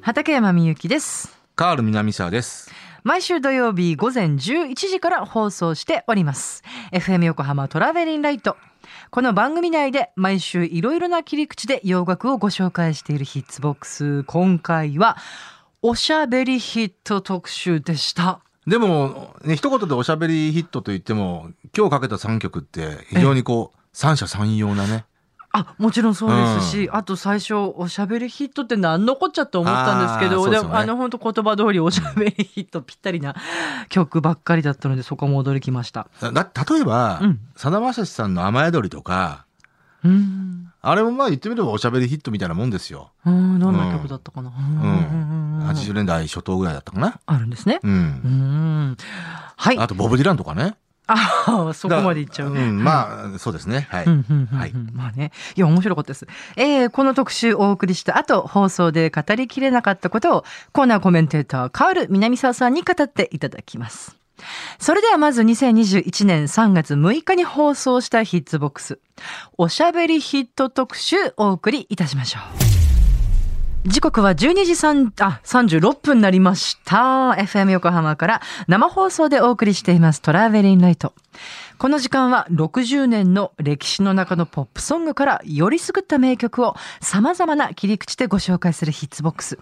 畠山みゆきです。カール南沢です。毎週土曜日午前11時から放送しております。FM 横浜トラベリンライト。この番組内で毎週いろいろな切り口で洋楽をご紹介しているヒッツボックス。今回はおしゃべりヒット特集でした。でも、ね、一言でおしゃべりヒットと言っても、今日かけた3曲って非常にこう、三者三様なね。あもちろんそうですし、あと最初おしゃべりヒットって何のこっちゃって思ったんですけどあでねあの本当言葉通りおしゃべりヒットぴったりな曲ばっかりだったのでそこも驚きました。だ例えばうん、さだまさしさんの雨宿りとか、うんあれもまあ言ってみればおしゃべりヒットみたいなもんですよ。うんどんな曲だったかな、うんうん。80年代初頭ぐらいだったかな。あるんですね。う。うんんはい。あと、ボブ・ディランとかね。あ そこまでいっちゃう。うん、まあ、そうですね。はい。うんうんうんうんはいまあね。いや、面白かったです。えー、この特集お送りした後、放送で語りきれなかったことを、コーナーコメンテーター、カール南沢さんに語っていただきます。それではまず2021年3月6日に放送したヒッツボックス、おしゃべりヒット特集お送りいたしましょう。時刻は12時3あ36分になりました。FM 横浜から生放送でお送りしていますトラベリンライト。この時間は60年の歴史の中のポップソングからよりすぐった名曲を様々な切り口でご紹介するヒッツボックス。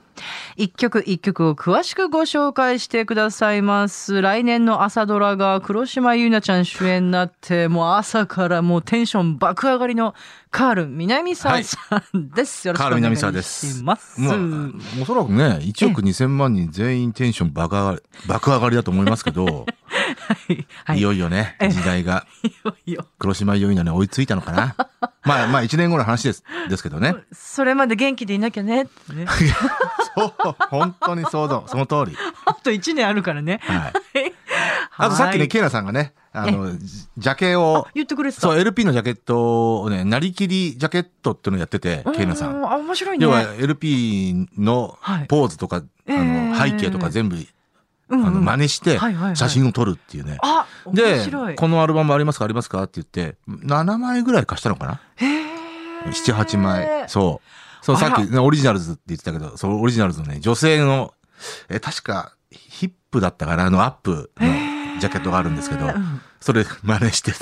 一曲一曲を詳しくご紹介してくださいます。来年の朝ドラが黒島結菜ちゃん主演になって、もう朝からもうテンション爆上がりのカール南沢さんです。よろしくお願いカール南沢ですします。もう、おそらくね、1億2000万人全員テンション爆上がり、爆上がりだと思いますけど、はい。はいいよいよね、時代がいよいよ黒島結菜に追いついたのかな。まあまあ1年後の話です、ですけどね。それまで元気でいなきゃね ね。そう、本当にそうだ、その通り。あと1年あるからね。はい。あとさっきね、はいケイナさんがね、あの、ジジャケを、言ってくれてた。そう、LP のジャケットをね、なりきりジャケットっていうのをやってて、ケイナさ。うんあ、面白いね。要は LP のはいポーズとか、あえーの、背景とか全部、あの、真似して写真を撮るっていうね。あ、面で白い。、このアルバムありますか？ありますか？って言って、7枚ぐらい貸したのかな？へー ?7、8枚。そう。そう、あらさっきねオリジナルズって言ってたけど、そう、オリジナルズのね、女性の、え、確か、ヒップだったから、あの、アップのジャケットがあるんですけどそれ真似してて。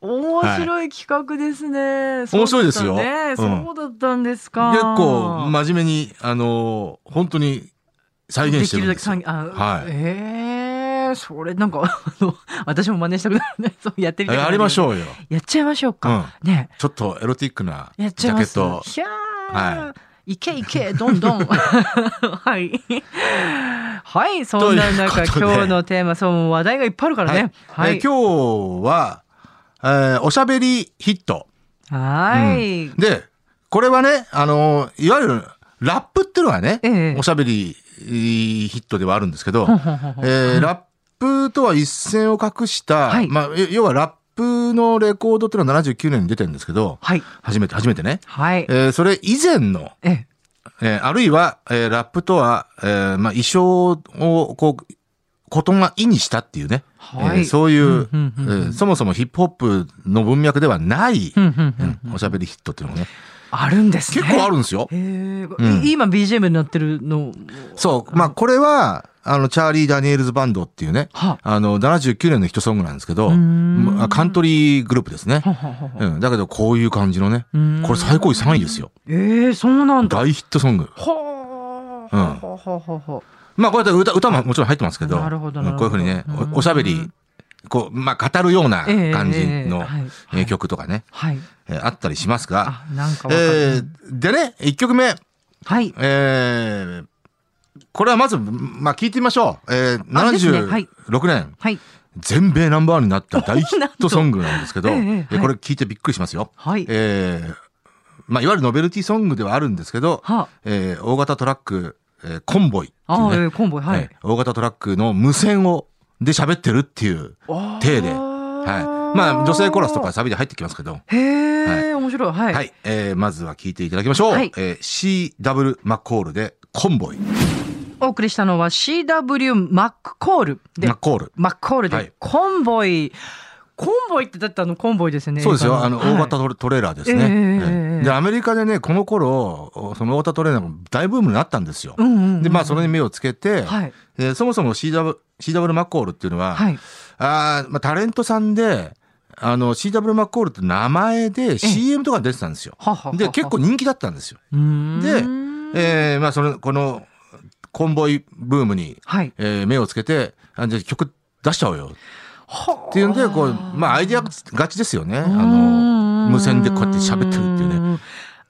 面白い企画ですね。面白いですよそうだったんそうだったんですか。結構、真面目に、あのー本当に再現してるんですよできるだけ。はいええそれなんか、あの、私も真似したくなるね。そう、やってみたえやりましう。ょうよ。やっちゃいましょうか。ね。ちょっとエロティックなやっジちゃいます。ャケット。ひゃー。はいけいけ、どんどん。はい。はい、そんな中、今日のテーマ、そう、話題がいっぱいあるからね。はい。え今日は、えーおしゃべりヒット。はい。で、これはね、あのーいわゆるラップっていうのはね、ええおしゃべりヒットではあるんですけど、えーラップとは一線を画した、はいまあ、え要はラップのレコードっていうのは79年に出てるんですけど、はい。初めて、初めてね。はい。えーそれ以前の、ええ。えーあるいは、えーラップとは、えーまあ、衣装を、こう、言葉意にしたっていうね、はいえーそういう、うんうんうんうんえーそもそもヒップホップの文脈ではない、おしゃべりヒットっていうのもね、あるんですね。結構あるんですよ。うん今 BGM になってるの。そう。まあ、これは、あの、チャーリー・ダニエルズ・バンドっていうね、はあの、79年のヒットソングなんですけど、カントリーグループですね。ははははうん。だけど、こういう感じのね、うんこれ最高位3位ですよ。ええ、そうなんだ。大ヒットソング。はあ。うんははははまあ、こうやって歌、歌ももちろん入ってますけど、なるほどうんなるほどこういうふうにねうん、おおしゃべり、こう、まあ、語るようなええ感じええの曲とかね、はい。えーあったりしますが、あ、なんかわかる。えーでね、1曲目、はい。えーこれはまず、まあ、聞いてみましょう。えーあですねはい76年、はい。全米ナンバーワンになった 大ヒットソングなんですけど、えこれ聞いてびっくりしますよ。はい。えーまあ、いわゆるノベルティソングではあるんですけど、はえー大型トラック、えーコンボイってあ。ええコンボイ、はいえ。ー大型トラックの無線を、で喋ってるっていう体で、ははい。まあ、女性コーラスとかサビで入ってきますけど、へえ、面白い。はい。はい、えーまずは聞いていただきましょう。はいえー CW マッコールでコンボイ。お送りしたのは CW マックコールでマッコール。マッコールはいでコンボイ。コンボイってだってあのコンボイですよね。そうですよ。あの、大型トレーラーですね。ええええええで、アメリカでね、この頃、その大型トレーラーが大ブームになったんですよ。うんうんうんで、まあ、それに目をつけて、はい。えーそもそも CW、CW マッコールっていうのは、はい。あーまあ、タレントさんで、あの、CW マッコールって名前で CM とか出てたんですよ。ははははで、結構人気だったんですよ。うーんで、えーまあ、その、この、コンボイブームに、はい。えー目をつけて、あじゃあ曲出しちゃおうよはっていうんで、こう、まあ、アイデアがちですよね。あの、ん無線でこうやって喋ってるっていうね。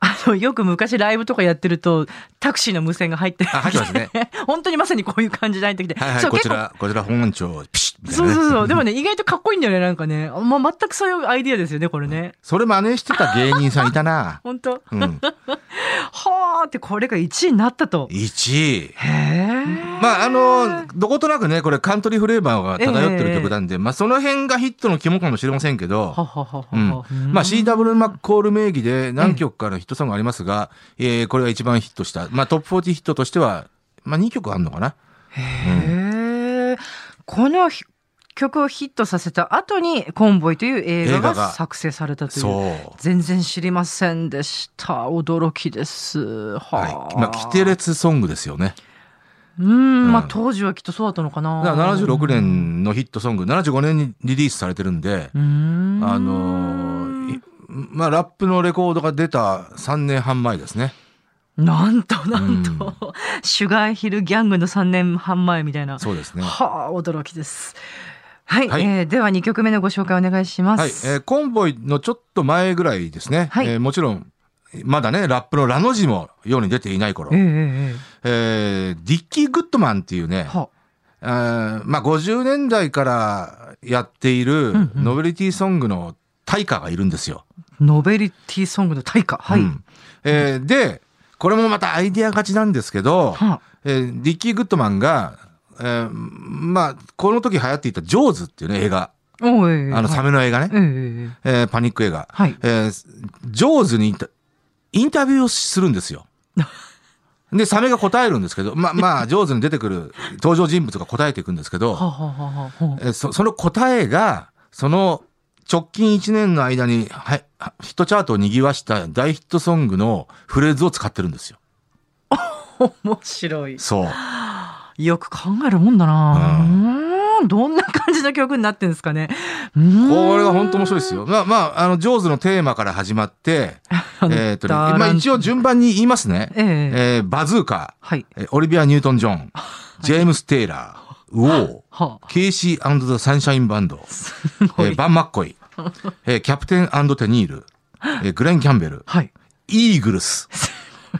んあの、よく昔ライブとかやってると、タクシーの無線が入ってあ入ってますね。本当にまさにこういう感じで入ってきて。はいはい、こちら、こちら本庁、ピシッみたいなね。そうそうそう。でもね、意外とかっこいいんだよね、なんかね。まあ、全くそういうアイディアですよね、これね。それ真似してた芸人さんいたな。本当？うん。はあって、これが1位になったと。1位。へえ。まあ、あの、どことなくね、これカントリーフレーバーが漂ってる曲なんで、まあ、その辺がヒットの肝かもしれませんけど、はははは。うん。まあ、シ CW マッコール名義で何曲かのヒットソングありますが、えーこれが一番ヒットした。まあ、トップ40ヒットとしては、まあ、2曲あるのかな？へえ。このひ曲をヒットさせた後に、コンボイという映画がが作成されたという。そう。全然知りませんでした。驚きです。はあ。はい。まあ、規定列ソングですよね。うん、まあうん当時はきっとそうだったのかな。だから76年のヒットソング、75年にリリースされてるんで、ん。あのまあ、ラップのレコードが出た3年半前ですね。なんとなんと、シュガーヒルギャングの3年半前みたいな。そうですね。はあ、驚きです。はい、はいえーでは2曲目のご紹介お願いします。はい。えーコンボイのちょっと前ぐらいですね。はいえーもちろん、まだね、ラップのラの字も世に出ていない頃。えええええーディッキー・グッドマンっていうね、はあーまあ、50年代からやっているんうんノベリティソングの大家がいるんですよ。ノベリティソングの大家。はい。うんえーで、これもまたアイデア勝ちなんですけど、はえーディッキー・グッドマンが、えーまあ、この時流行っていたジョーズっていうね、映画。ええあの、サメの映画ね。えええええーパニック映画。はい。えージョーズにインタビューをするんですよ。で、サメが答えるんですけど、まあまあ、ジョーズに出てくる登場人物が答えていくんですけど、はははははえーそその答えが、その直近1年の間に、はい、ヒットチャートを賑わした大ヒットソングのフレーズを使ってるんですよ。面白い。そう。よく考えるもんだな。うんどんな感じの曲になってんですかね。これが本当面白いですよ。まあまあ、あの、ジョーズのテーマから始まって、えっとね、まあ一応順番に言いますね。えええーバズーカはい。オリビア・ニュートン・ジョン、ジェームス・テイラー、ウォー、はあ、ケイシーザ・サンシャインバンド、えーバン・マッコイ、えーキャプテンテニール、えーグレン・キャンベル、はい。イーグルス、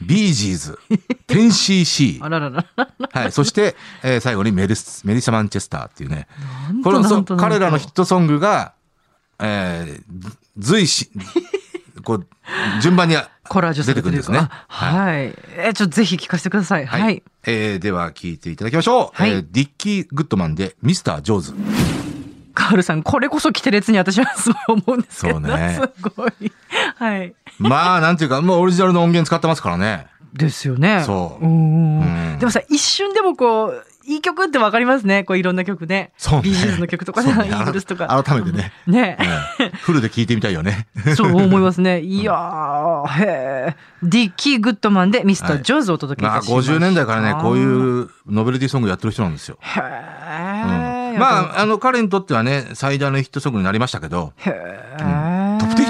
ビージーズ、テンシーシーあららら。ー、はい、そして、えー最後にメリスメリサ・マンチェスターっていうね、こと。の彼らのヒットソングが、えー随し、こう、順番に、はコラージュ出てくるんですねあはい。え、ちょっとぜひ聞かせてください。はい。えーでは聞いていただきましょう。はいえーディッキー・グッドマンでミスター・ジョーズ。カールさん、これこそ規天烈に私はすごい思うんですけど。そうねすごい。はい。まあ、なんていうか、もうオリジナルの音源使ってますからね。ですよね。そううんうんでもさ、一瞬でもこう、いい曲ってわかりますね。こういろんな曲ね。そうね。ビージーズの曲とかね、イーグルスとか。改めてね。ね。うんフルで聞いてみたいよね。そう思いますね。いやー、へえ。ディッキー・グッドマンでミスター・ジョーズをお届けいまあ、たしました。50年代からね、こうう。いうノベルティソングやってる人なんですよ。へえ、うんまあ、あの、彼にとってはね、最大のヒットソングになりましたけど、へえ、トッ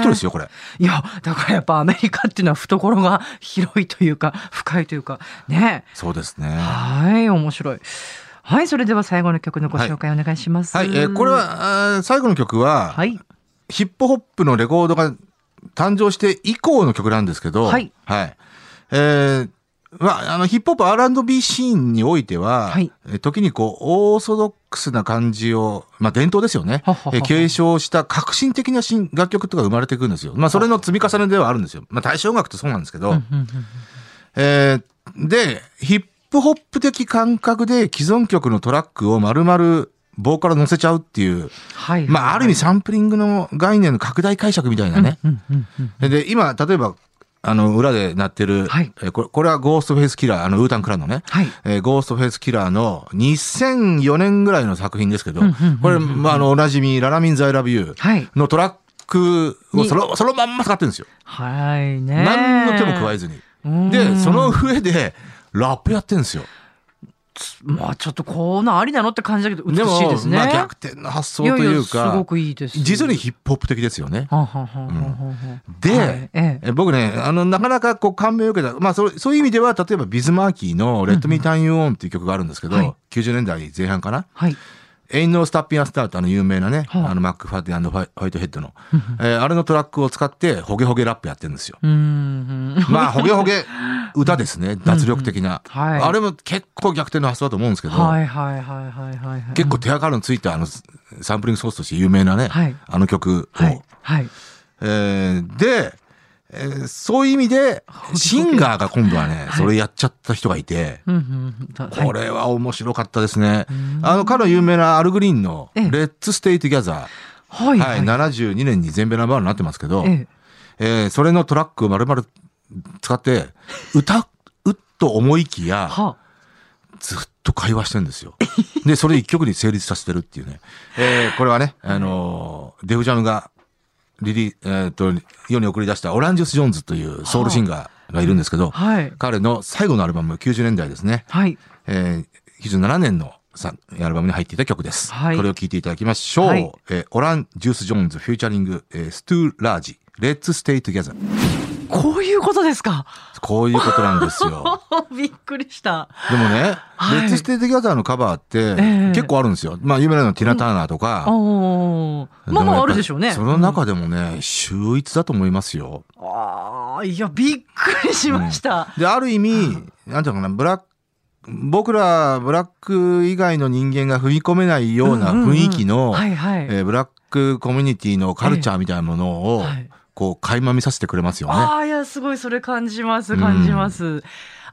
人ですよ、これ。いや、だからやっぱアメリカっていうのは懐が広いというか、深いというか、ね。そうですね。はい、面白い。はい、それでは最後の曲のご紹介お願いします。はい、えーこれ、は、最後の曲は、はい。ヒップホップのレコードが誕生して以降の曲なんですけど、はい。はい。えーまあ、あの、ヒップホップ R&B シーンにおいては、はいえー時にこう、オーソドックスな感じを、まあ、伝統ですよね。えー継承した革新的な新楽曲とか生まれてくるんですよ。まあ、それの積み重ねではあるんですよ。まあ、大正音楽ってそうなんですけど、えーで、ヒップホップ的感覚で既存曲のトラックを丸々ボーカル乗せちゃうっていう、はい。まあ、ある意味サンプリングの概念の拡大解釈みたいなね。で、今、例えば、あの、裏で鳴ってる、はいえーこれ、これはゴーストフェイスキラー、あの、ウータンクランのね、はい。えーゴーストフェイスキラーの2004年ぐらいの作品ですけどこれ、まあ、あの、おなじみ、ララミン・ザイ・ラビューはい。のトラックをにその、そのまんま使ってるんですよ。はいね。何の手も加えずに。うんで、その上で、ラップやってるんですよ。まあちょっとこんなんありなのって感じだけど、美しいですね。まあ、逆転の発想というややすかご、くいいです。実にヒップホップ的ですよね。で、はいえええ僕ね、あの、なかなかこう感銘を受けた。まあ、そうそういう意味では、例えばビズマーキーの Let Me Turn You On っていう曲があるんですけど、はい90年代前半かな？はい。 Ain't No Stoppin' Us Now とあの有名なね、はああのマクファーデンホワイホワイトヘッドの、えーあれのトラックを使ってホゲホゲラップやってるんですよ。まあ、ホゲホゲ歌ですね。脱力的な。はいあれも結構逆転の発想だと思うんですけど、はいはいはいはいはいはい。結構手垢のついたあのサンプリングソースとして有名なね、はいあの曲を。はい。はい。えーで、えーそういう意味で、シンガーが今度はね、はいそれやっちゃった人がいて。これは面白かったですね。んあの、彼の有名なアルグリーンの、ええ Let's Stay Together。はいはい、72年に全米ナンバーワンになってますけど、えそれのトラックを丸々使って、歌うと思いきや、は。ずっと会話してるんですよ。で、それ一曲に成立させてるっていうね。えーこれはね、あのーデフジャムが、リリー、えっ、と、世に送り出したオランジュス・ジョーンズというソウルシンガーがいるんですけど、はい。彼の最後のアルバム、90年代ですね。はい。えー、97年のさアルバムに入っていた曲です。はいこれを聴いていただきましょう。はいえーオラン・ジュース・ジョーンズ、フィーチャリング、えーストゥー・ラージ、 Let's Stay Together。こういうことですか？こういうことなんですよ。びっくりした。でもね、はい Let's Stay Together のカバーってええ結構あるんですよ。まあ有名なのはティナ・ターナーとか。おーまあまああるでしょうね。その中でもね、秀逸だと思いますよ。ああ、いや、びっくりしました。で、ある意味、なんていうのかな、ブラック、僕らブラック以外の人間が踏み込めないような雰囲気の、ブラックコミュニティのカルチャーみたいなものを、はいこう、垣間見させてくれますよね。ああ、いや、すごいそれ感じます、感じます。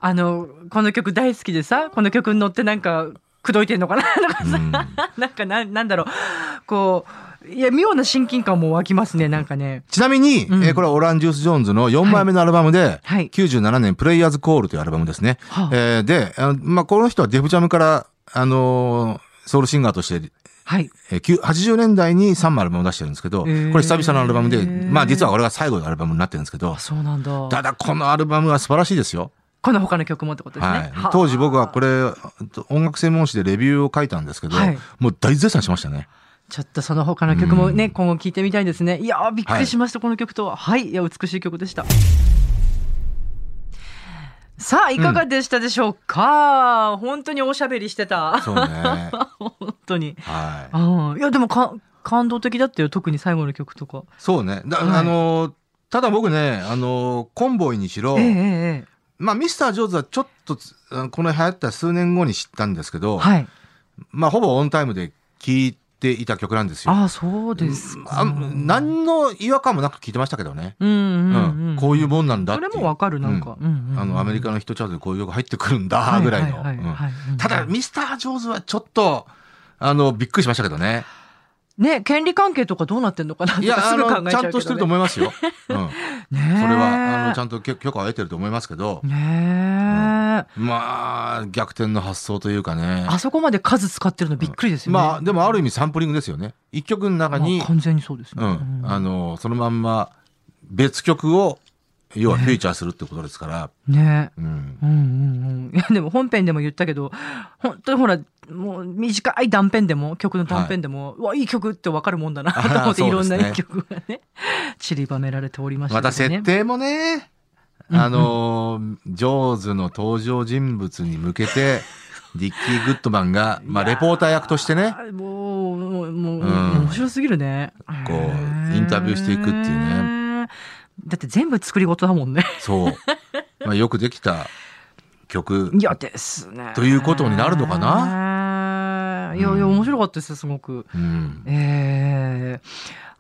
あの、この曲大好きでさ、この曲に乗ってなんか、口説いてんのかな なんかな、なんだろう、こう、いや、妙な親近感も湧きますね、なんかね。ちなみに、うんえーこれはオランジュース・ジョーンズの4枚目のアルバムで、はい97年、プレイヤーズ・コールというアルバムですね。はあえーで、あのまあ、この人はデフジャムから、あのーソウルシンガーとして、はい。えーきゅ80年代に3枚アルバムを出してるんですけど、これ久々のアルバムで、まあ実はこれが最後のアルバムになってるんですけどあ、、そうなんだ。ただこのアルバムは素晴らしいですよ。この他の曲もってことですね。はい。当時僕はこれ、音楽専門誌でレビューを書いたんですけど、はいもう大絶賛しましたね。ちょっとその他の曲もね、うん今後聴いてみたいですね。いやー、びっくりしました、この曲とは。はい。いや、美しい曲でした。さあ、いかがでしたでしょうか、本当におしゃべりしてた。そうね。本当に。はい。うん。いや、でもか、感動的だったよ。特に最後の曲とか。そうね。だはいあのーただ僕ね、あのーコンボイにしろ、ええまあミスター・ジョーズはちょっとこの流行った数年後に知ったんですけど、えはい。まあほぼオンタイムで聴いていた曲なんですよ。ああ、そうですか。あ何の違和感もなく聴いてましたけどね。うんうんうんうん。こういうもんなんだっそていう。れもわかる、なんか。あの、アメリカのヒットチャートでこういう曲入ってくるんだ、ぐらいの。ただ、ミスター・ジョーズはちょっっと、あの、びっくりしましたけどね。ね、権利関係とかどうなってんのかなといや、かすあぐ考えちゃうけど、ね。の、ちゃんとしてると思いますよ。うん。ねそれは、あの、ちゃんと許許可を得てると思いますけど、ねえ、まあ、逆転の発想というかね。あそこまで数使ってるのびっくりですよね。まあ、でもある意味サンプリングですよね。一曲の中にまあ、完全にそうですね。うん、あの、そのまんま別曲を、要はフィーチャーするってことですから、ねうん。うんうんうん。いや、でも本編でも言ったけど、本当にほら、もう短い断片でも、曲の断片でも、うわ、いい曲ってわかるもんだなと思って、いろんないい曲がね、散りばめられておりましたまた。設定もね、あの、ジョーズの登場人物に向けて、ディッキー・グッドマンが、まあ、レポーター役としてね、もう、もう、もう、うん面白すぎるね。こうインタビューしていくっていうね。だって全部作り事だもんね。そう、まあ、よくできた曲いやですね。ということになるのかな？いやいや、面白かったですよ、すごく。うん、ええ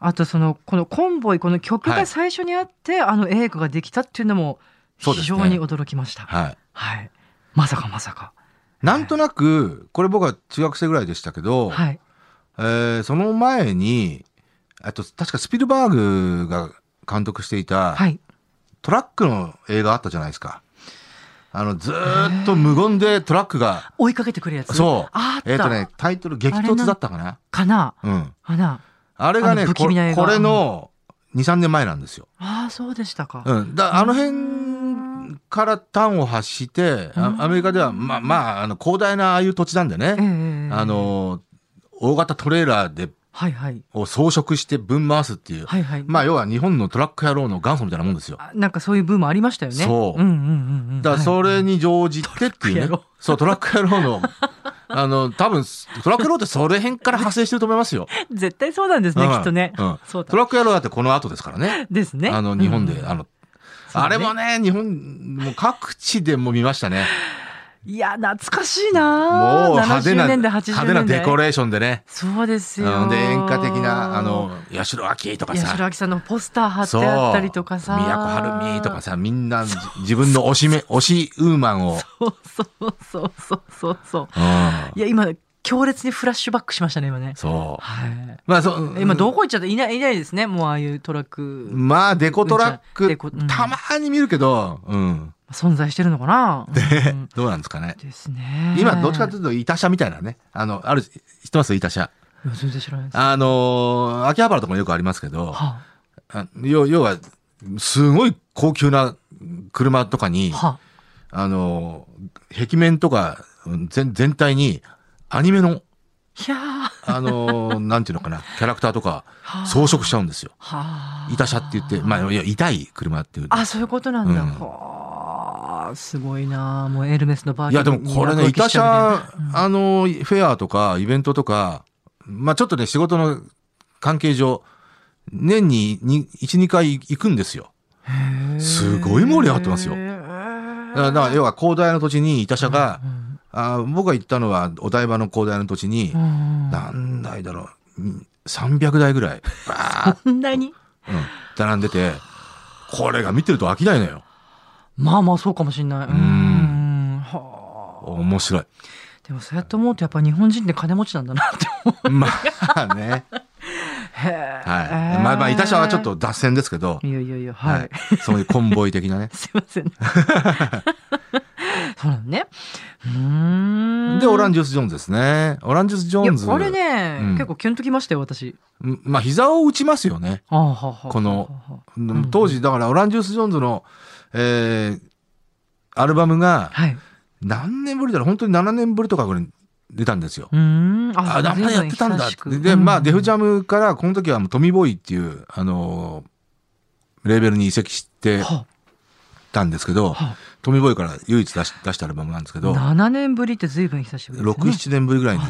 あとその、このコンボイ、この曲はいが最初にあって、あの映画ができたっていうのも、非常に驚きました。はい。はい。まさかまさか。なんとなく、これ僕は中学生ぐらいでしたけど、はい。えーその前に、あと、確かスピルバーグが監督していた、はい。トラックの映画あったじゃないですか。あの、ずーっと無言でトラックが、追いかけてくるやつ。そう。あった。えっ、とね、タイトル激突だったかな？かなうん。かなあれがね、これこれの2、3年前なんですよ。ああ、そうでしたか。うん。だあの辺から端を発して、あアメリカでは、まあ、まあ、あの、広大なああいう土地なんでね、ええあ、の、大型トレーラーで、はいはい。を装飾して分回すっていう。はいはい。まあ、要は日本のトラック野郎の元祖みたいなもんですよ。あなんかそういうブームありましたよね。そううんうんうんうん。だからはいそれに乗じてっていうね。そう、トラック野郎の、あの、多分、トラック野郎ってそれ辺から派生してると思いますよ。絶対そうなんですね、うんきっとね。うんそうだ。トラック野郎だってこの後ですからね。ですね。あの、日本で、うんあの、あれもね、日本、もう各地でも見ましたね。いや、懐かしいなもう派手な、70年代、派80手な。デコレーションでね。そうですうよ。んで、演歌的な、あの、八代亜紀とか八さ。代亜紀さんのポスター貼っ。てあったりとかさ。宮古晴美とかさ、みんなじ自分の推しめ、推しウーマンを。そうそうそうそうそう。いや、今、強烈にフラッシュバックしましたね、今ね。そう。はい。まあ、そう。今どこ行っちゃった？いない、いないですね。もうああいうトラック、まあ、デコトラック、うんたまに見るけど、うん。存在してるのかな？うんどうなんですかね。ですね。今、どっちかというと、板車みたいなね。あの、ある、知ってます？板車。いや全然知らないです。あのー秋葉原とかもよくありますけど、はあ要要は、すごい高級な車とかにあ、、はあのー壁面とかうん全全体にアニメの、あ、いやーあのーなんていうのかな、キャラクターとかはあ装飾しちゃうんですよ。はあ。板車って言って、まあ、いや、痛い車っていう。あ、そういうことなんだ。うんはあ、すごいな。もうエルメスのバーいや、でもこれね、板車、うん。あの、フェアとか、イベントとか、まあちょっとね、仕事の関係上、年にに1、2回行くんですよ。すごい盛り上がってますよ。へだから、要は広大な土地に板車が、うんあ僕が行ったのはお台場の広大な土地にう、ん何台だろう、うん300台ぐらい、バーッこんなに？うん、並んでて、これが見てると飽きないのよ。まあまあそうかもしれない。うん。はあ。面白い。でもそうやって思うとやっぱ日本人って金持ちなんだなって思う。まあね。はい。まあまあ、板車はちょっと脱線ですけど、いやいやいや、はい。。そういうコンボイ的なね すいません。そうなのね。うーん。で、オランジュース・ジョーンズですね。オランジュース・ジョーンズ。いや、あれね、うん結構キュンときましたよ、私。うんまあ、膝を打ちますよね。この当時、だから、オランジュース・ジョーンズの、えー、アルバムが、はい。何年ぶりだろう？本当に7年ぶりとかぐらい出たんですよ。うーん。あ、あんなやってたんだって。で、まあ、デフジャムから、この時はトミーボーイっていう、あのーレーベルに移籍してはたんですけどトミーボーイから唯一出し出したアルバムなんですけあ、ど、7年ぶりって随分久しぶりです6、ね。7年ぶりぐらいに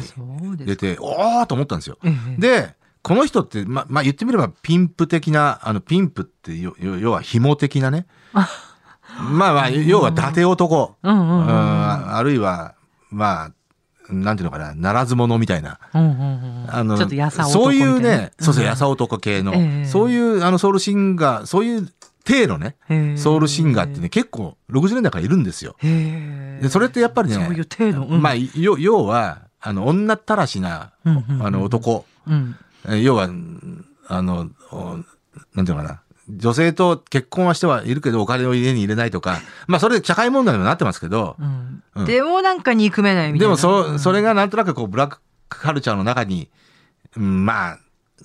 出て、おーと思ったんですよ。ええ、で、この人って、ま、まあ、言ってみればピンプ的な、あの、ピンプって要は紐的なね。まあまあ、要は伊達男。うんうんうん。ああるいは、まあ、なんていうのかな、ならず者みたいな。うんうんうん。あの、そういうね、そうそう、んやさ男系の、ええそういう、あの、ソウルシンガー、そういう体のね、ソウルシンガーってね、結構、60年代からいるんですよ。で、それってやっぱりね、そういう程度。うんまあ、要要は、あの、女ったらしな、うんうんうんあの、男。うん。え要は、あの、おなんていうのかな。女性と結婚はしてはいるけど、お金を家に入れないとか。まあ、それ社会問題にもなってますけど、うんうんでもなんか憎めないみたいな。でもそ、うんそれがなんとなくこう、ブラックカルチャーの中に、うんまあ、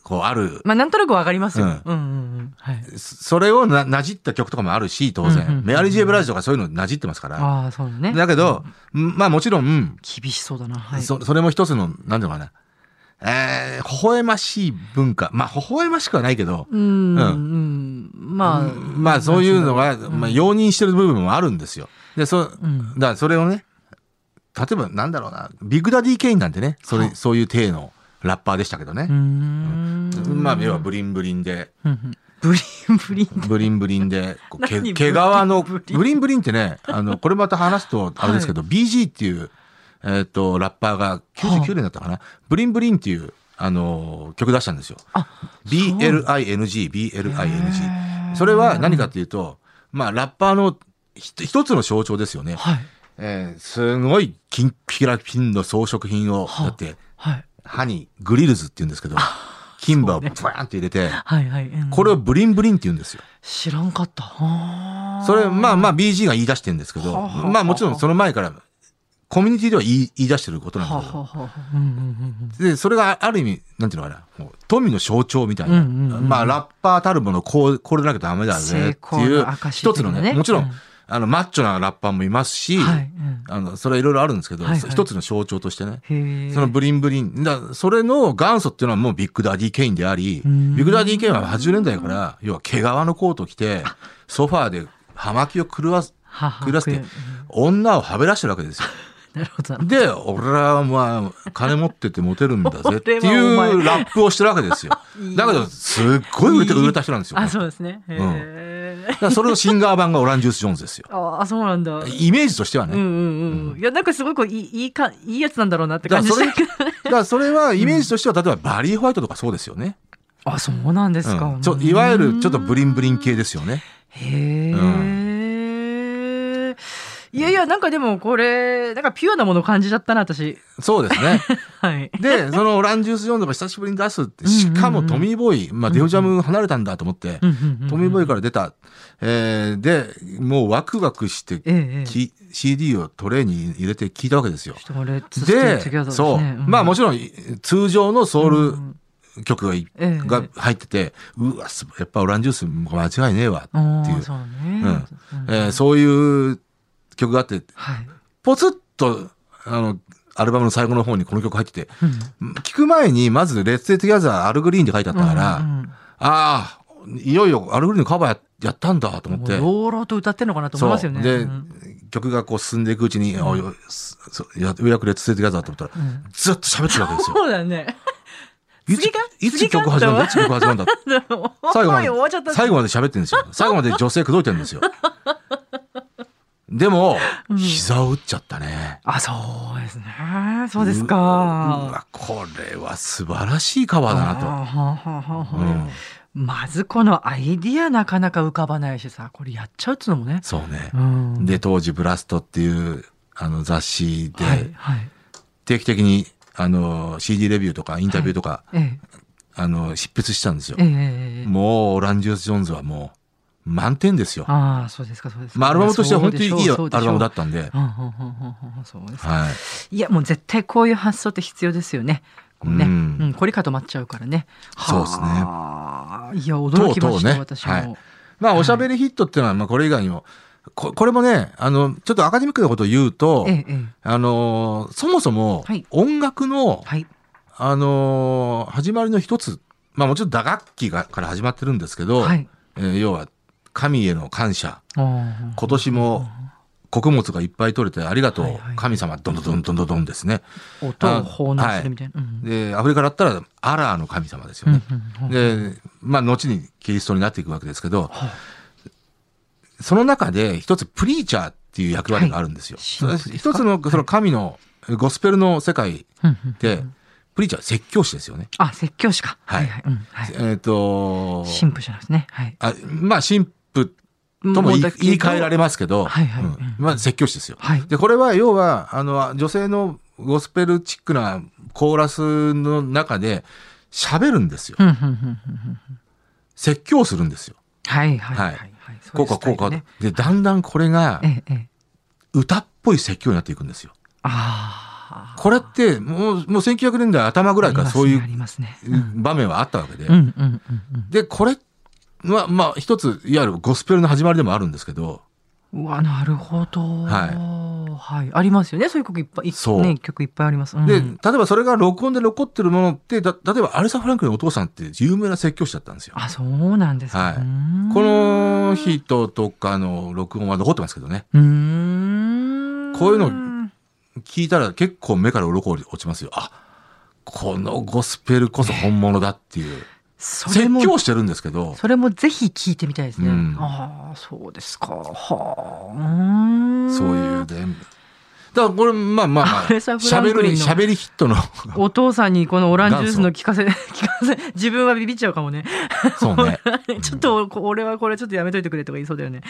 こう、ある。まあなんとなくわかりますよ。ううんんうんうん。はい。それをな、なじった曲とかもあるし、当然。うんうんうんメアリー・ジェイ・ブライジとかそういうのなじってますから。ああ、そうね。だけど、んまあもちろん、厳しそうだな。はい。そそれも一つの、なんていうのかな。えー、微笑ましい文化。まあ、微笑ましくはないけど、うん。うん。うんまあ。まあそういうのが、うんまあ、容認してる部分もあるんですよ。で、そ、うんだからそれをね、例えばなんだろうな、ビッグダディ・ケインなんてね、それ、はあそういう体のラッパーでしたけどねうー。ん。まあ、要はブリンブリンで、ブリンブリン。ブリンブリンで、毛皮の、ブリンブリンブリンブリンってね、あの、これまた話すと、あれですけど、BG っていう、えっ、と、ラッパーが99年だったかな、ブリンブリンっていう、あの、曲出したんですよ。あ、BLING、BLING。それは何かっていうと、まあ、ラッパーのひ一つの象徴ですよね。はい。えーすごいキンピラピンの装飾品を、はあだって、はい。歯にグリルズって言うんですけど、金歯をブワーンって入れて、はいはい。うんこれをブリンブリンって言うんですよ。知らんかった。はあそれ、まあまあ BG が言い出してるんですけど、まあもちろんその前から、コミュニティでは言い言い出してることなんはあだけど、はあはあうんうんうんで、それがある意味、なんていうのかな、富の象徴みたいな。うんうんうんまあ、ラッパーたるもの、こう、これでなきゃダメだうんぜって成いう一つのね、もちろん、うん。あの、マッチョなラッパーもいますし、はい。うんあの、それはいろいろあるんですけど、はいはい。一つの象徴としてね。そのブリンブリン。だそれの元祖っていうのはもうビッグダディ・ケインであり、ん。ビッグダディ・ケインは80年代から、要は毛皮のコート着て、ソファーで葉巻を狂わす、狂わせてうん、女をはべらしてるわけですよ。なるほどな。で、俺はまあ、金持っててモテるんだぜ っていうラップをしてるわけですよ。だけど、すっごい売れて売れた人なんですよ。あ、だそうですね。へえ。からそれのシンガー版がオランジュース・ジョーンズですよ。あ、そうなんだ。イメージとしてはね。うんうんうん。いや、なんかすごいこう、いい、いいか、いいやつなんだろうなって感じだからそれ、したけどね。だからそれはイメージとしては、例えばバリー・ホワイトとかそうですよね。あ、そうなんですか。うんちょいわゆるちょっとブリンブリン系ですよね。へえ。いやいや、なんかでもこれ、なんかピュアなもの感じちゃったな、私。そうですね。はい。で、そのオランジュース・ジョーンズが久しぶりに出すって、しかもトミー・ボーイ、まあデオジャム離れたんだと思って、トミー・ボーイから出た。えーで、もうワクワクして、ええ CD をトレーに入れて聞いたわけですよ。でね。そう。まあもちろん、通常のソウル曲がいええが入ってて、うわ、すやっぱオランジュース間違いねえわっていう。そうね。うんえーそういう曲があって、はい。ポツッと、あの、アルバムの最後の方にこの曲入ってて、うん聞く前にまず、 Let's Stay Together、アルグリーンって書いてあったから、うんうんああ、いよいよアルグリーンのカバーややったんだと思って。もう朗々と歌ってんのかなと思いますよね。で、うん曲がこう進んでいくうちに、あよすそうやようやく Let's Stay Together と思ったら、うんずっと喋ってるわけですよ。そうだよね。いついつ曲始まるんだ？いつ曲始まるんだ？最後まで、最後まで喋ってるんですよ。最後まで女性口説いてるんですよ。でも、膝を打っちゃったね。あ、そうですね。そうですうか。わ、これは素晴らしいカバーだなと。うんまずこのアイディアなかなか浮かばないしさ、これやっちゃうっつうのもね。そうねう。ん。で、当時、ブラストっていう、あの、雑誌で、はい、はい。定期的に、あの、CD レビューとか、インタビューとか、えあの、執筆したんですよえ、。ええもう、オランジュース・ジョーンズはもう、満点ですよ。ああ、そうですか、そうですか。まあ、アルバムとしては本当にいいアルバムだったんで。はい。いや、もう絶対こういう発想って必要ですよね。ね。ううんん、これかと待っちゃうからね。そうですねはあ。いや、驚きました、ね私も。はいまあ、おしゃべりヒットっていうのは、まあ、これ以外にも、ここれもね、あの、ちょっとアカデミックなことを言うと、ええ、ええ。あの、そもそもはい、音楽の、はい。あの、始まりの一つ、まあ、もちろん打楽器がから始まってるんですけど、はい。えー要は、神への感謝。今年も、穀物がいっぱい取れてありがとう、はいはい神様、どんどんどんどんどんどんですね。音を奉納するみたいな。うんで、アフリカだったら、アラーの神様ですよね。うんうんで、まあ、後にキリストになっていくわけですけど、はいその中で一つプリーチャーっていう役割があるんですよ。一つのその神のゴスペルの世界で、プリーチャー説教師ですよね。あ、説教師か。はいはい。うんはいえっ、と、神父じゃないですね。はい。あまあ、神父とも言い換えられますけど、はいはいうんまあ、説教師ですよ。はい。で、これは要は、あの、女性のゴスペルチックなコーラスの中で喋るんですよ。説教するんですよ。はいはいはいははいい。こうかこうか。ね。で、だんだんこれが。歌っぽい説教になっていくんですよ。ああ。これって、もう、もう1900年代頭ぐらいからそういう場面はあったわけで。で、これは、まあ、一つ、いわゆるゴスペルの始まりでもあるんですけど、うわ、なるほど。はいはい。ありますよね。そういう曲いっぱい、いそうね、曲いっぱいあります。うんで、例えばそれが録音で残ってるものって、だ例えばアレサ・フランクのお父さんって有名な説教師だったんですよ。あ、そうなんですか。はいこの人とかの録音は残ってますけどね。うーん。こういうの聞いたら結構目から鱗落ちますよ。あ、このゴスペルこそ本物だっていう。説教してるんですけど、それもぜひ聞いてみたいですね。うんああ、そうですか。はあ。そういうで。だからこれ、まあまあまあ、アレサフランク喋る、リンの喋りヒットの、お父さんにこのオランジュースの聞かせ、聞かせ、自分はビビっちゃうかもね。そうね。ちょっと、こ俺はこれちょっとやめといてくれとか言いそうだよね。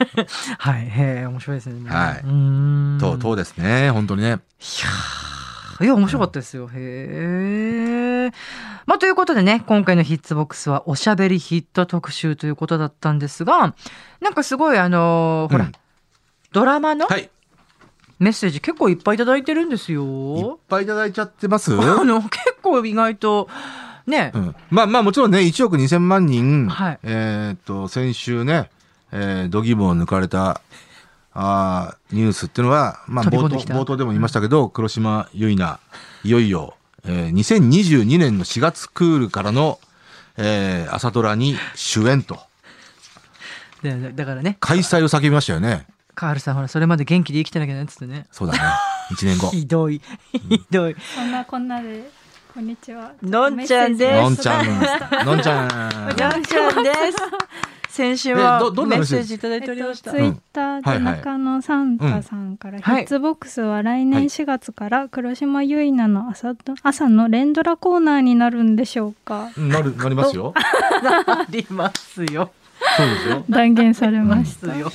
はい。へえ、面白いですね。はいうーん。とうとうですね、本当にね。いやーいや、面白かったですよ。へえ。まあ、ということでね、今回のヒッツボックスはおしゃべりヒット特集ということだったんですが、なんかすごいあのーほら、うんドラマのはい。メッセージ結構いっぱいいただいてるんですいっよ。ぱいいただいちゃってます？あの、結構意外と、ね、うん、まあまあもちろんね、1億2000万人、はい。えーっと、先週ね、えー、度肝を抜かれた、あーニュースっていうのは、まあ冒頭冒頭でも言いましたけど、黒島結菜、いよいよ、えー、2022年の4月クールからの、えー、朝ドラに主演と、でだからね、開催を叫びましたよね。カールさんほら、それまで元気で生きてなきゃねっつってね。そうだね。1年後。ひどい、ひどい。そんなこんなで、こんにちは。のんちゃんですのんちゃん、のんちゃん。じゃんちゃんです。先週はメッセージいただいておりました。ツイッターで中野サンタさんから、ヒッツボックスは来年4月から黒島結菜の朝と朝の連ドラコーナーになるんでしょうかなる、なりますよ。ありますよ。そうですよ。断言されましたますよ。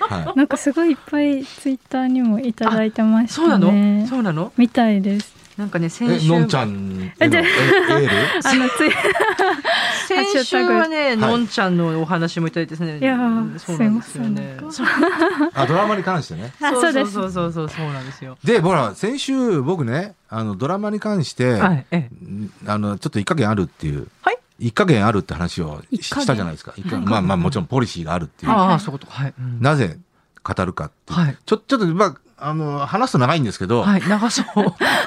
は なんかすごいいっぱいツイッターにもいただいてましそうなたねの？そうなの？みたいですなんかね、い。先え、週。のんちゃんエール？あのツイ 先週はね、いのんちゃんのお話もいただいてですね。いやーそうなんですよね あ、ドラマに関してね。あそううですうそうそうそうそうなんですよ。で、ほら、先週僕ね、あの、ドラマに関して、はい、ええ、んあの、ちょっと一加減あるっていう、はい。一加減あるって話をしたじゃないですか。まあまあもちろんポリシーがあるっていう。ああ、そういうこと。はい。うんなぜ語るかっていう。はい。ちょ、ちょっと、まあ、あの、話すと長いんですけど、はい、長そう。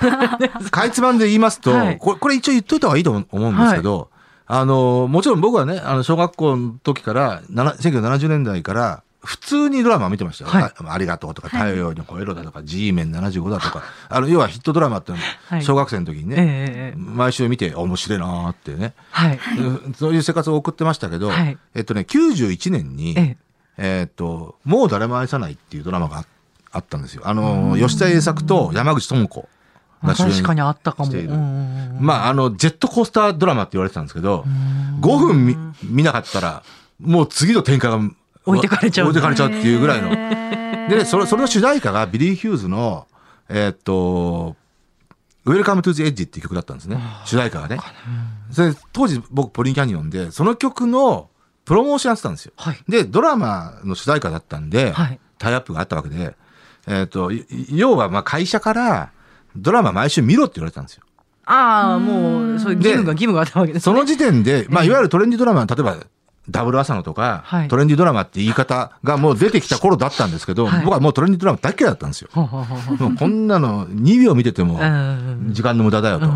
かいつまんで言いますと、はい。これ、これ一応言っといた方がいいと思うんですけど、あの、もちろん僕はね、あの、小学校の時から、なな1970年代から、普通にドラマを見てましたよ。はい。あありがとうとか、太陽に吠えろだとか、G メン75だとか、あの、要はヒットドラマっていうのはい。小学生の時にね、ええええ毎週見て面白いなーってね、はい。う んそういう生活を送ってましたけど、はい。えっとね、91年に、ええ。えっと、もう誰も愛さないっていうドラマがああったんですよ。あの、吉田栄作と山口智子あが主演確かにあったかも。まあ、あの、ジェットコースタードラマって言われてたんですけど、5分見見なかったら、もう次の展開が置いてかれちゃう置いてかれちゃうっていうぐらいの。で、それ、それの主題歌がビリー・ヒューズの、えーっと、Welcome to the Edge っていう曲だったんですね。主題歌がね。それ当時僕ポニーキャニオンで、その曲のプロモーションやってたんですよ。はい。で、ドラマの主題歌だったんで、はいタイアップがあったわけで、えーっと、い要はまあ会社からドラマ毎週見ろって言われてたんですよ。ああ、もう、そういう義務が、義務があったわけですね。その時点で、まあ、いわゆるトレンディドラマ、例えば、ダブル朝のとか、はいトレンディドラマって言い方がもう出てきた頃だったんですけど、はい僕はもうトレンディドラマ大っ嫌いだったんですよ。もうこんなの2秒見ててもうん時間の無駄だよと。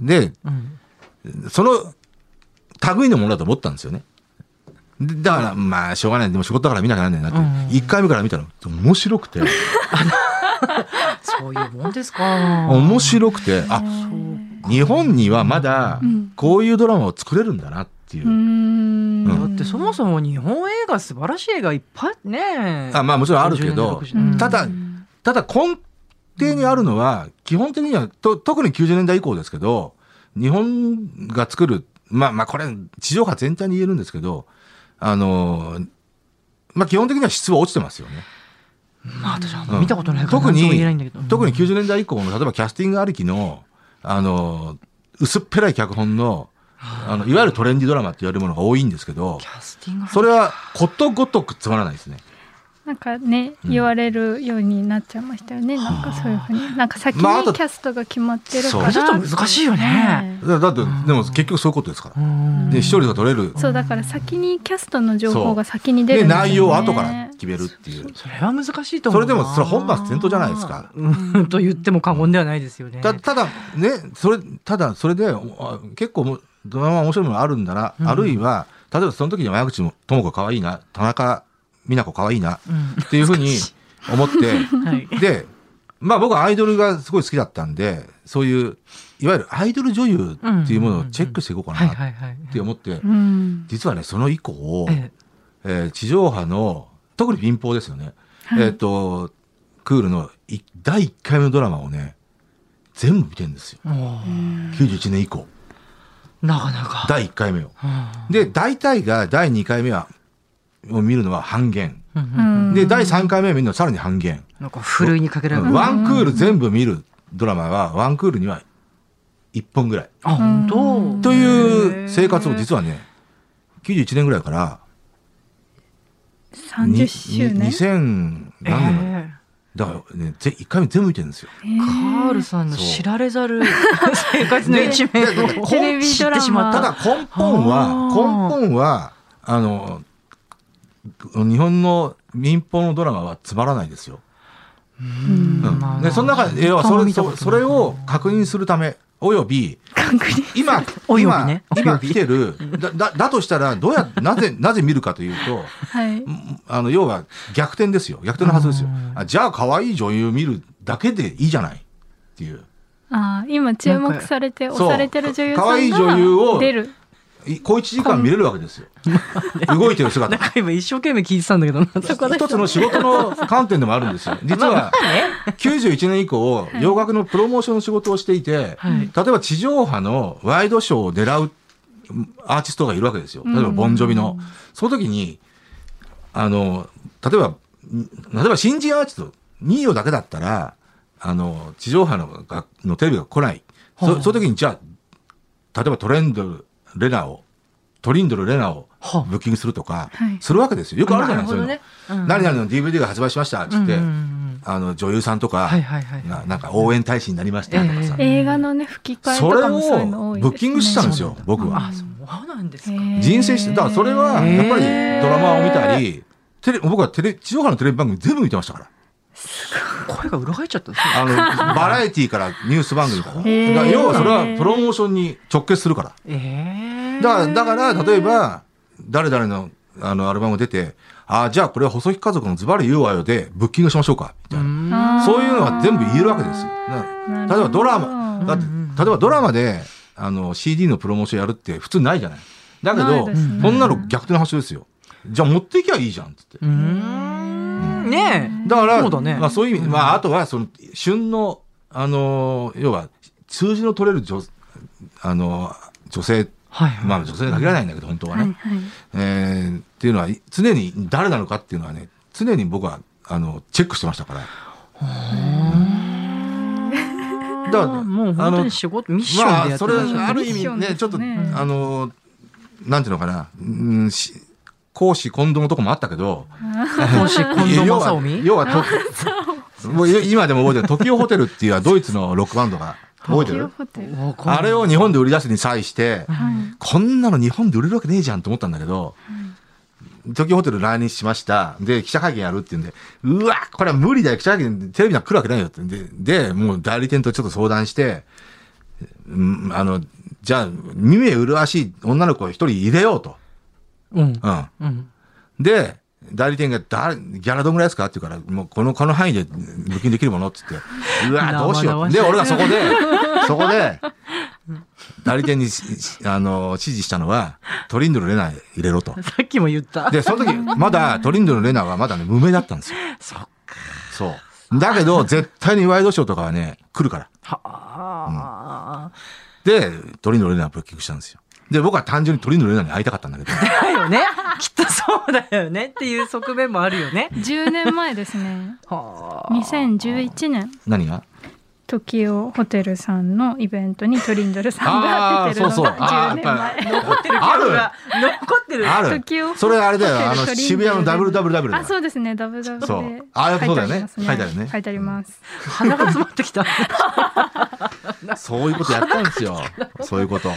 で、うんその類のものだと思ったんですよね。でだから、まあ、しょうがない。でも仕事だから見なきゃなんないなって。うん1回目から見たら面白くて、そういうもんですか。面白くて、あ、日本にはまだうんこういうドラマを作れるんだなっていううー。んだってそもそも日本映画素晴らしい映画いっぱいね。あまあもちろんあるけど50年ただただ根底にあるのは、基本的にはと、特に90年代以降ですけど、日本が作る、まあまあこれ、地上波全体に言えるんですけど、あの、まあ基本的には質は落ちてますよね。まあ私はうん見たことないから特に何とも言えないんだけど。特に90年代以降の、例えばキャスティングありきの、あの、薄っぺらい脚本の、あの、いわゆるトレンディドラマって言われるものが多いんですけどキ、ャスティングそれはことごとくつまらないですね。なんかね、うん言われるようになっちゃいましたよね。なんかそういうふうに。なんか先にキャストが決まってるから。そうちょっと難しいよねだだって、でも結局そういうことですから。うんで、視聴率が取れる。そうだから先にキャストの情報が先に出るね。内容を後から決めるっていう。それは難しいと思なそうれでも、それは本末転倒じゃないですか。うんと言っても過言ではないですよね。たただ、ね、それ、ただ、それで、あ結構も、ドラマ面白いものあるんだな。うんあるいは、例えばその時に山口智子可愛いな、田中美奈子可愛いな、うんっていうふうに思って、はい。で、まあ僕はアイドルがすごい好きだったんで、そういう、いわゆるアイドル女優っていうものをチェックしていこうかはいなっ。て思って、うん。実はね、その以降、ええー地上波の、特に民放ですよね。はいえっ、と、クールのい第1回目のドラマをね、全部見てるんですよ。えも91年以降。うなかなか。第1回目を。うんで、大体が第2回目は、を見るのは半減。で、第3回目を見るのはさらに半減。なんかふるいにかけられる。ワンクール全部見るドラマは、ワンクールには1本ぐらい。あ、本当？という生活を実はね、91年ぐらいから、30周に年。2000何年まで。えだからね、ぜ一回目全部見てるんですよ。えカールさんの知られざる 生活の一面をテレビ知っドラマてしまったた。だ根本は、根本は、あの、日本の民放のドラマはつまらないですよ。うんでその中で、要はそれそそれを確認するため、および。今、今ね、今来てる、だ、だ、だとしたら、どうや、なぜ、なぜ見るかというと、はい。あの、要は逆転ですよ。逆転のはずですようん。あじゃあ、可愛い女優見るだけでいいじゃない？っていう。ああ、今注目されて、押されてる女優さん可愛い女優をが出る。い小一時間見れるわけですよ。動いてる姿なん。か今一生懸命聞いてたんだけどな。一つの仕事の観点でもあるんですよ。実は、91年以降、洋楽のプロモーションの仕事をしていて、はい例えば地上波のワイドショーを狙うアーティストがいるわけですよ。例えば、ボンジョビの。その時に、あの、例えば、ん例えば新人アーティスト、2位だけだったら、あの、地上波のがのテレビが来ない。そはあその時に、じゃあ、例えばトレンドル、レナを、トリンドル、レナをはあブッキングするとかはい、するわけですよ。よくあるじゃないですか。ねうん何々の DVD が発売しましたっつって、うんうんうんあの女優さんとか、はいはいはいななんか応援大使になりましたとかさ、え映画のね、吹き替えとかもそういうのを多いです、ね。ブッキングしたんですよ、僕は。あ、そうなんですか。人生して、だからそれはやっぱりドラマを見たり、テレ僕はテレ地上波のテレビ番組全部見てましたから。声が裏返っちゃったんですねあの、バラエティからニュース番組から。だから要はそれはプロモーションに直結するから。ええだから、だから例えば、誰々のあのアルバム出て、ああ、じゃあこれは細木家族のズバリ言うわよでブッキングしましょうか、みたいな。そういうのは全部言えるわけですよ。例えばドラマ、だって、例えばドラマで、あの、CD のプロモーションやるって普通ないじゃない。だけど、ねそんなの逆転の発想ですよ。じゃあ持っていきゃいいじゃん、つって。ねえ。だから、そうだねまあそういう意味、まああとは、その、旬の、あの、要は、数字の取れる女、あの、女性、はいはい。まあ女性に限らないんだけど、本当はね。はいはい。えーっていうのは、常に誰なのかっていうのはね、常に僕は、あの、チェックしてましたから。だからもう本当に仕事、ミッションまあ、でやってそれらっしゃるある意味ね、ちょっと、ねあの、なんていうのかな、うん、し公私混同のとこもあったけど、もし近藤要は正臣要はと、もう今でも覚えてる、トキオホテルっていうドイツのロックバンドが、覚えてる？あれを日本で売り出すに際して、はい。こんなの日本で売れるわけねえじゃんと思ったんだけど、東京ホテル来日しました。で、記者会見やるって言うんで、うわ、これは無理だよ。記者会見、テレビなんか来るわけないよって。で、で、もう代理店とちょっと相談して、うんあの、じゃあ、耳麗しい女の子を一人入れようと。うん。うん。うん。で、代理店がだ、ギャラどんぐらいですかって言うから、もうこの、この範囲で募金できるものって言って、うわ、どうしよう。で、俺がそこで、そこで、代理店にあの、指示したのは、トリンドルレナ入れろと。さっきも言った。で、その時、まだトリンドルレナはまだね、無名だったんですよ。そっか。そう。だけど、絶対にワイドショーとかはね、来るから。はあ。で、トリンドルレナをブッキングしたんですよ。で、僕は単純にトリンドルレナに会いたかったんだけど。だよね。きっとそうだよねっていう側面もあるよね。10年前ですね。はあ。2011年。何が？時をホテルさんのイベントにトリンドルさんが出てるのあーそうそうが10あーやっぱ年前。残ってる記憶が残ってる。ある時をそれあれだよ。あの、ホテル渋谷の WWW だあ、そうですね。ダブダブでそうあやっぱそうだよね書いてあります書いてあるね書いてあります。鼻が詰まってきた。そういうことやったんですよ。そういうこと。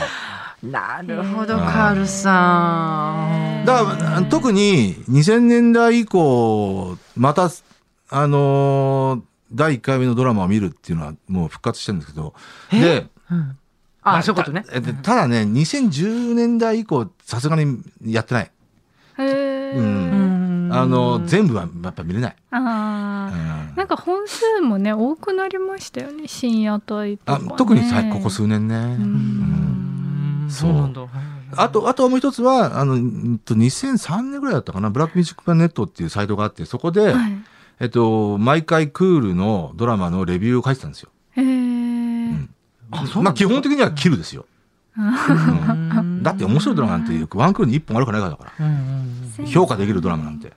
なるほど、カールさん。だから、特に2000年代以降、また、あのー第1回目のドラマを見るっていうのはもう復活してるんですけど、で、うんあ、そういうことね。たたただね、2010年代以降、さすがにやってない。へえ。ううんんあの、全部はやっぱ見れない。あうあ。んなんか本数もね多くなりましたよね深夜帯とあか、ね、特にさここ数年ね。んうんそうなんだ。あと、あともう一つは、あの、うんと2003年ぐらいだったかな、ブラックミュージックネットっていうサイトがあって、そこで、はい、えっと、毎回クールのドラマのレビューを書いてたんですよ。へえ、うんあそうまあ基本的にはキルですよ。うんうんだって面白いドラマなんてワンクールに1本あるかないかだから。評価できるドラマなんて。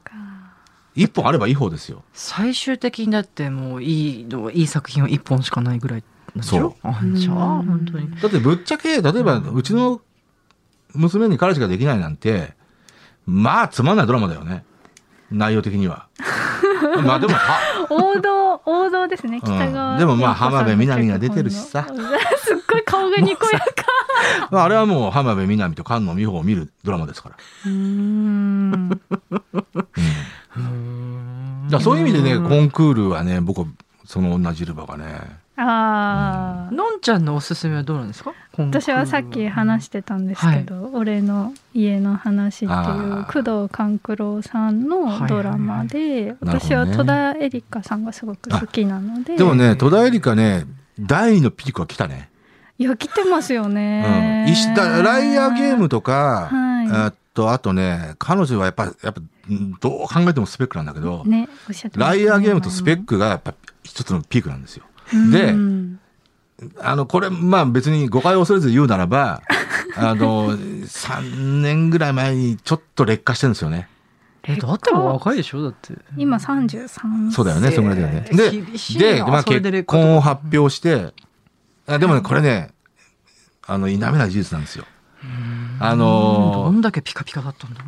1本あればいい方ですよ。最終的にだってもういいのいい作品は一本しかないぐらいそう。あじゃあ、本当に。だってぶっちゃけ、例えば、うちの娘に彼氏ができないなんて、まあ、つまんないドラマだよね。内容的には。まあでも、は、王道王道ですね北川、うんでもまあ浜辺美波が出てるしさ。すっごい顔がにこやか。まあ、あれはもう浜辺美波と菅野美穂を見るドラマですから。うーん。だからそういう意味でね、コンクールはね、僕はその同じルバがね。ああ、のんちゃんのおすすめはどうなんですか？私はさっき話してたんですけど「俺の家の話」っていう工藤官九郎さんのドラマで、はい。はいはい私は戸田恵梨香さんがすごく好きなので。でもね、戸田恵梨香ね、第二のピークは来たね。いや来てますようん。ね、石田、ライアーゲームとか、はい。えっと、あとね、彼女はやっぱ、やっぱ、うんどう考えてもスペックなんだけど、ねライアーゲームとスペックがやっぱ一つのピークなんですよ。うんであの、これ、まあ別に誤解を恐れず言うならば、あの、3年ぐらい前にちょっと劣化してるんですよね。え、だってもう若いでしょだって。今33そうだよね、そんぐらいだよね。で、で、まあ結婚を発表して、あでもね、これね、あの、否めない事実なんですよ。あどのんだけピカピカだったんだろ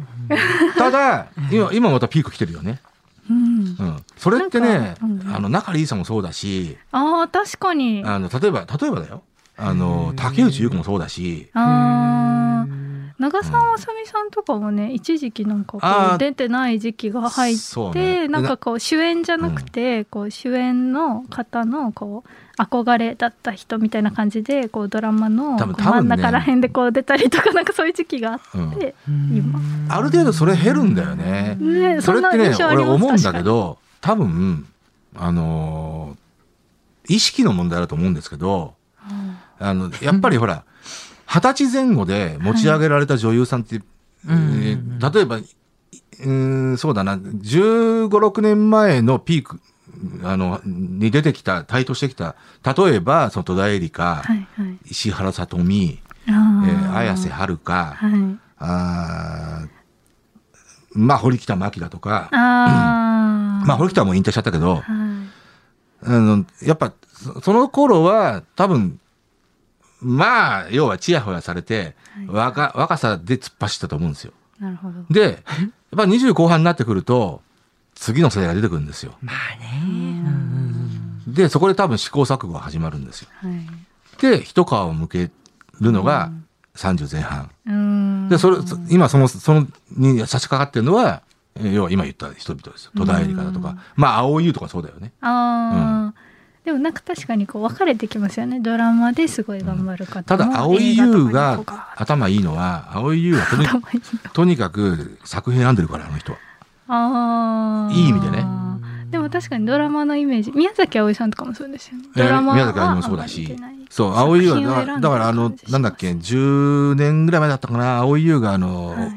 う。ただ、今、今またピーク来てるよね。うんうん。それってねうんあの、中里依紗もそうだし、ああ確かにああの、例えば、例えばだよ。あの、竹内優子もそうだし、あー長澤まさみさんとかもね一時期なんかこう出てない時期が入っそうね。てなんかこう主演じゃなくてこう主演の方のこう憧れだった人みたいな感じでこうドラマの真ん中ら辺でこう出たりとかなんかそういう時期があうんってうん。今ある程度それ減るんだよね。ねんなそれってね印、象あります俺思うんだけど、多分、あのー意識の問題だと思うんですけど、あの、やっぱりほら、二十歳前後で持ち上げられた女優さんって、えー例えば、うーん、そうだな、15、6年前のピーク、あの、に出てきた、台頭してきた、例えば、その戸田恵梨香、はいはい。石原さとみ、あえーー綾瀬はるか、はい。あーまあ、堀北真希だとか、あー。まあ、堀北はもう引退しちゃったけど、はい。あの、やっぱ、そその頃は、多分、まあ、要は、ちやほやされて、若、若さで突っ走ったと思うんですよ。なるほどで、やっぱ20後半になってくると、次の世代が出てくるんですよ。まあね。うんで、そこで多分試行錯誤が始まるんですよ。はいで、一皮を向けるのが30前半。で、それ、そ今その、その、に差し掛かってるのは、えー要は今言った人々ですよ。戸田恵梨香だとか。まあ、青い優とかそうだよね。ああ、でもなんか確かにこう分かれてきますよね。ドラマですごい頑張る方も、ただ、青い優が頭いいのは、青い優はとにかく作品選んでるから、あの人は。ああいい意味でね。でも確かにドラマのイメージ。宮崎あおいさんとかもそうですよね。えードラマは宮崎あゆみもそうだし。そう、青い優は、だから、あのなんだっけ、10年ぐらい前だったかな、青い優があの、はい。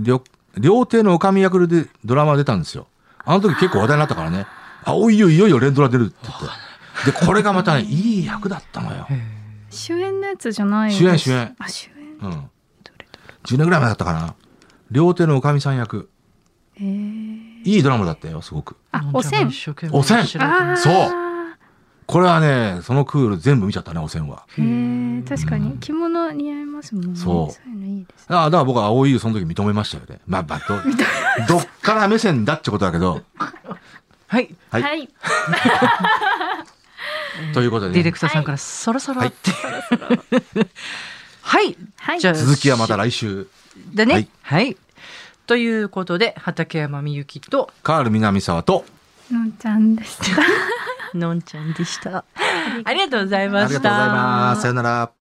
料料亭の女将役でドラマ出たんですよ。あの時結構話題になったからね。青い優いよいよ連ドラ出るって言って。で、これがまたね、いい役だったのよ。主演のやつじゃない主演主演あ主演うん。どれどれ10年ぐらい前だったかな。料亭の女将さん役。えー、いいドラマだったよ、すごく。あおせんおせんそうこれはね、そのクール全部見ちゃったね、汚染は。へえ確かに着物似合いますもんねそうそういうのいいですああ、だから僕は青い優その時認めましたよね。まあ、まあ、ど、どっから目線だってことだけど。はい。はい。はい ということで、ねディレク、ターさんからそろそろって。はい。はいじゃあ、続きはまた来週。だね。ははいい。ということで、畠山みゆきと、カール南沢と、のんちゃんでしたのんちゃんでした。ありがとうございました。ありがとうございます。さよなら。